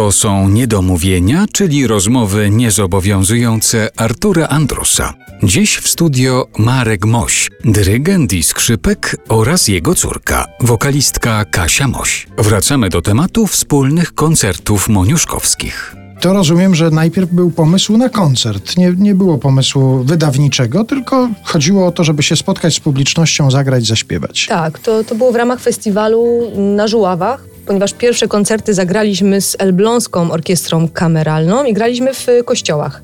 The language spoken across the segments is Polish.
To są niedomówienia, czyli rozmowy niezobowiązujące Artura Andrusa. Dziś w studio Marek Moś, dyrygent i skrzypek oraz jego córka, wokalistka Kasia Moś. Wracamy do tematu wspólnych koncertów moniuszkowskich. To rozumiem, że najpierw był pomysł na koncert. Nie, nie było pomysłu wydawniczego, tylko chodziło o to, żeby się spotkać z publicznością, zagrać, zaśpiewać. Tak, to, to było w ramach festiwalu na Żuławach, ponieważ pierwsze koncerty zagraliśmy z Elbląską Orkiestrą Kameralną i graliśmy w kościołach.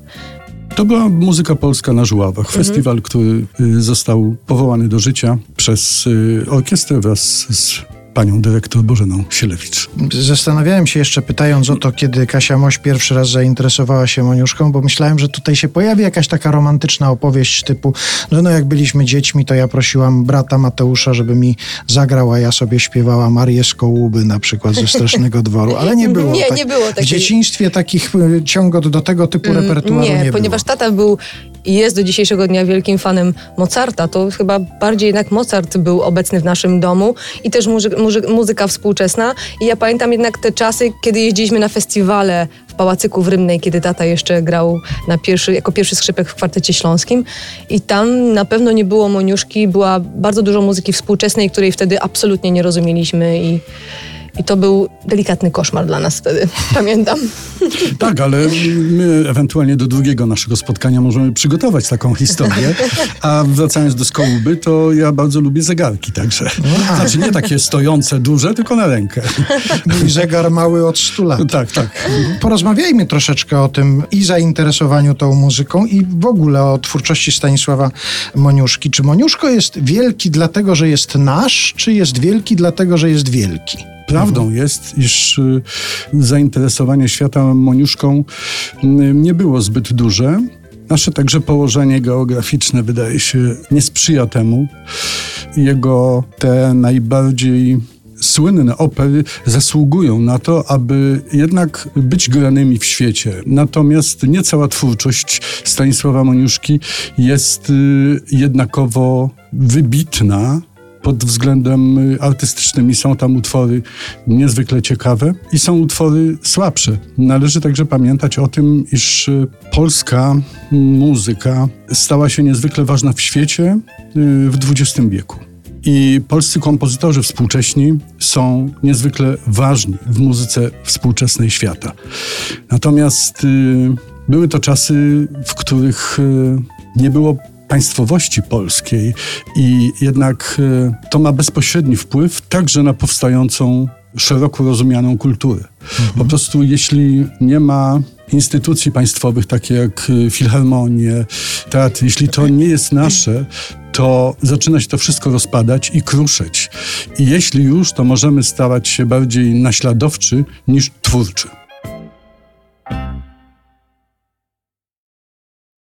To była muzyka polska na Żuławach. Festiwal, który y, został powołany do życia przez y, orkiestrę wraz z panią dyrektor Bożeną Sielewicz. Zastanawiałem się jeszcze pytając o to, kiedy Kasia Moś pierwszy raz zainteresowała się Moniuszką, bo myślałem, że tutaj się pojawi jakaś taka romantyczna opowieść typu, że no jak byliśmy dziećmi, to ja prosiłam brata Mateusza, żeby mi zagrał, a ja sobie śpiewała Marię z Kołuby na przykład ze Strasznego Dworu, ale nie było. Nie, tak- nie było W takiej- dzieciństwie takich y, ciągot do tego typu repertuaru nie, Nie, było. ponieważ tata był i jest do dzisiejszego dnia wielkim fanem Mozarta, to chyba bardziej jednak Mozart był obecny w naszym domu i też muzy- muzy- muzyka współczesna. I ja pamiętam jednak te czasy, kiedy jeździliśmy na festiwale w Pałacyku w Rymnej, kiedy tata jeszcze grał na pierwszy, jako pierwszy skrzypek w kwartecie śląskim. I tam na pewno nie było Moniuszki, była bardzo dużo muzyki współczesnej, której wtedy absolutnie nie rozumieliśmy i i to był delikatny koszmar dla nas wtedy, pamiętam. Tak, ale my ewentualnie do drugiego naszego spotkania możemy przygotować taką historię. A wracając do Skołuby, to ja bardzo lubię zegarki także. Znaczy nie takie stojące, duże, tylko na rękę. Mój zegar mały od 100 lat. Tak, tak. Porozmawiajmy troszeczkę o tym i zainteresowaniu tą muzyką i w ogóle o twórczości Stanisława Moniuszki. Czy Moniuszko jest wielki dlatego, że jest nasz, czy jest wielki dlatego, że jest wielki? Prawdą jest, iż y, zainteresowanie świata Moniuszką y, nie było zbyt duże. Nasze także położenie geograficzne wydaje się nie sprzyja temu. Jego te najbardziej słynne opery zasługują na to, aby jednak być granymi w świecie. Natomiast nie cała twórczość Stanisława Moniuszki jest y, jednakowo wybitna pod względem y, artystycznym i są tam utwory niezwykle ciekawe i są utwory słabsze. Należy także pamiętać o tym, iż y, polska muzyka stała się niezwykle ważna w świecie y, w XX wieku. I polscy kompozytorzy współcześni są niezwykle ważni w muzyce współczesnej świata. Natomiast były to czasy, w których nie było państwowości polskiej i jednak y, to ma bezpośredni wpływ także na powstającą szeroko rozumianą kulturę. Po prostu jeśli nie ma instytucji państwowych, takie jak y, filharmonie, teatry, jeśli to nie jest nasze, to zaczyna się to wszystko rozpadać i kruszeć. I jeśli już, to możemy stawać się bardziej naśladowczy niż twórczy.